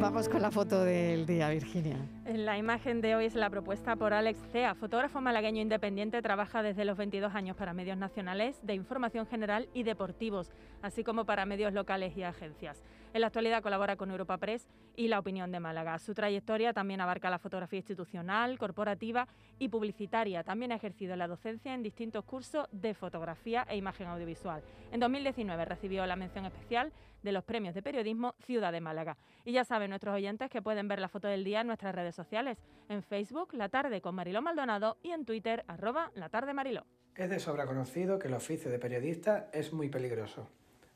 Vamos con la foto del día, Virginia. La imagen de hoy es la propuesta por Alex Cea, fotógrafo malagueño independiente, trabaja desde los 22 años para medios nacionales de información general y deportivos, así como para medios locales y agencias. En la actualidad colabora con Europa Press y La Opinión de Málaga. Su trayectoria también abarca la fotografía institucional, corporativa y publicitaria. También ha ejercido la docencia en distintos cursos de fotografía e imagen audiovisual. En 2019 recibió la mención especial de los premios de periodismo Ciudad de Málaga. Y ya saben nuestros oyentes que pueden ver la foto del día en nuestras redes sociales, en Facebook La Tarde con Mariló Maldonado y en Twitter arroba La Tarde Mariló. Es de sobra conocido que el oficio de periodista es muy peligroso.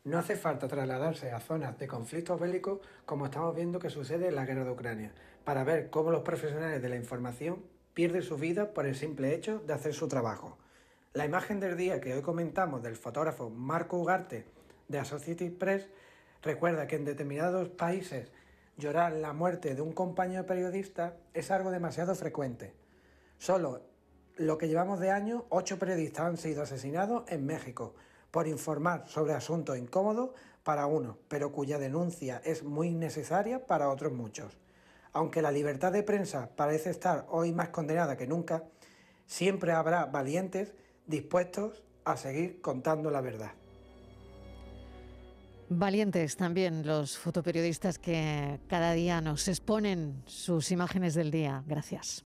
No hace falta trasladarse a zonas de conflictos bélicos como estamos viendo que sucede en la guerra de Ucrania, para ver cómo los profesionales de la información pierden su vida por el simple hecho de hacer su trabajo. La imagen del día que hoy comentamos del fotógrafo Marco Ugarte de Associated Press recuerda que en determinados países llorar la muerte de un compañero periodista es algo demasiado frecuente. Solo lo que llevamos de año, ocho periodistas han sido asesinados en México por informar sobre asuntos incómodos para unos, pero cuya denuncia es muy necesaria para otros muchos. Aunque la libertad de prensa parece estar hoy más condenada que nunca, siempre habrá valientes dispuestos a seguir contando la verdad. Valientes también los fotoperiodistas que cada día nos exponen sus imágenes del día. Gracias.